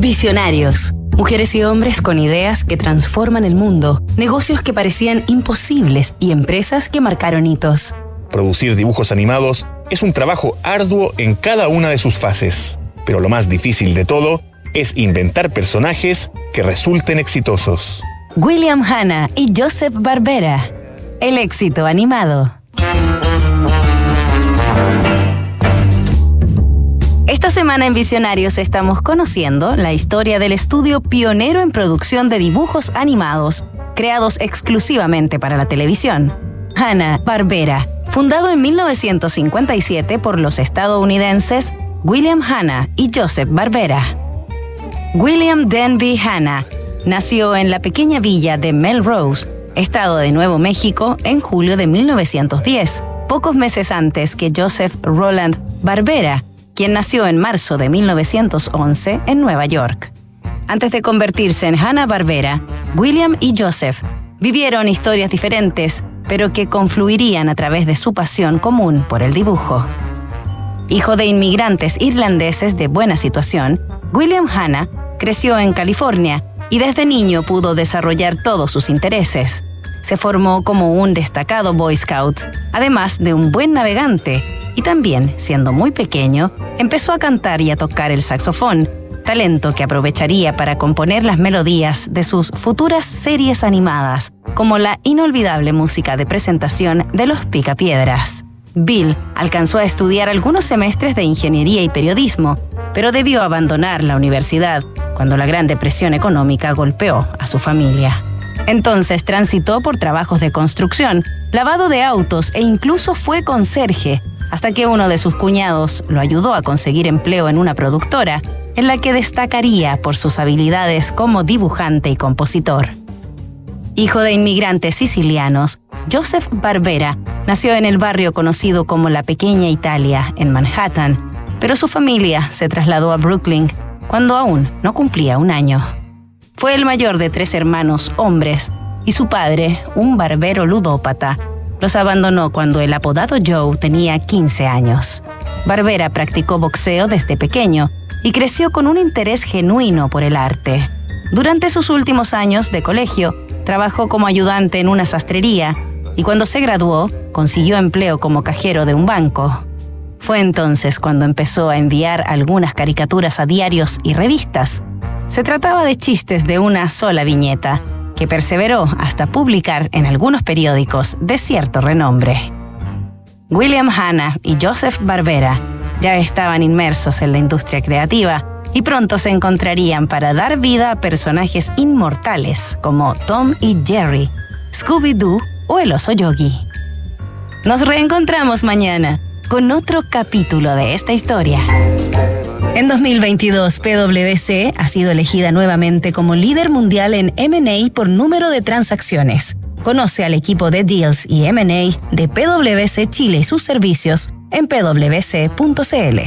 Visionarios. Mujeres y hombres con ideas que transforman el mundo, negocios que parecían imposibles y empresas que marcaron hitos. Producir dibujos animados es un trabajo arduo en cada una de sus fases, pero lo más difícil de todo es inventar personajes que resulten exitosos. William Hanna y Joseph Barbera. El éxito animado. Esta semana en Visionarios estamos conociendo la historia del estudio pionero en producción de dibujos animados, creados exclusivamente para la televisión. Hanna Barbera, fundado en 1957 por los estadounidenses William Hanna y Joseph Barbera. William Denby Hanna nació en la pequeña villa de Melrose, estado de Nuevo México, en julio de 1910, pocos meses antes que Joseph Roland Barbera, quien nació en marzo de 1911 en Nueva York. Antes de convertirse en Hanna-Barbera, William y Joseph vivieron historias diferentes, pero que confluirían a través de su pasión común por el dibujo. Hijo de inmigrantes irlandeses de buena situación, William Hanna creció en California y desde niño pudo desarrollar todos sus intereses. Se formó como un destacado Boy Scout, además de un buen navegante, y también, siendo muy pequeño, empezó a cantar y a tocar el saxofón, talento que aprovecharía para componer las melodías de sus futuras series animadas, como la inolvidable música de presentación de los Picapiedras. Bill alcanzó a estudiar algunos semestres de ingeniería y periodismo, pero debió abandonar la universidad cuando la Gran Depresión económica golpeó a su familia. Entonces transitó por trabajos de construcción, lavado de autos e incluso fue conserje, hasta que uno de sus cuñados lo ayudó a conseguir empleo en una productora, en la que destacaría por sus habilidades como dibujante y compositor. Hijo de inmigrantes sicilianos, Joseph Barbera nació en el barrio conocido como la Pequeña Italia, en Manhattan, pero su familia se trasladó a Brooklyn cuando aún no cumplía un año. Fue el mayor de tres hermanos hombres y su padre, un barbero ludópata, los abandonó cuando el apodado Joe tenía 15 años. Barbera practicó boxeo desde pequeño y creció con un interés genuino por el arte. Durante sus últimos años de colegio, trabajó como ayudante en una sastrería y cuando se graduó, consiguió empleo como cajero de un banco. Fue entonces cuando empezó a enviar algunas caricaturas a diarios y revistas. Se trataba de chistes de una sola viñeta, que perseveró hasta publicar en algunos periódicos de cierto renombre. William Hanna y Joseph Barbera ya estaban inmersos en la industria creativa y pronto se encontrarían para dar vida a personajes inmortales como Tom y Jerry, Scooby-Doo o el oso Yogi. Nos reencontramos mañana con otro capítulo de esta historia. En 2022, PwC ha sido elegida nuevamente como líder mundial en MA por número de transacciones. Conoce al equipo de Deals y MA de PwC Chile y sus servicios en pwc.cl.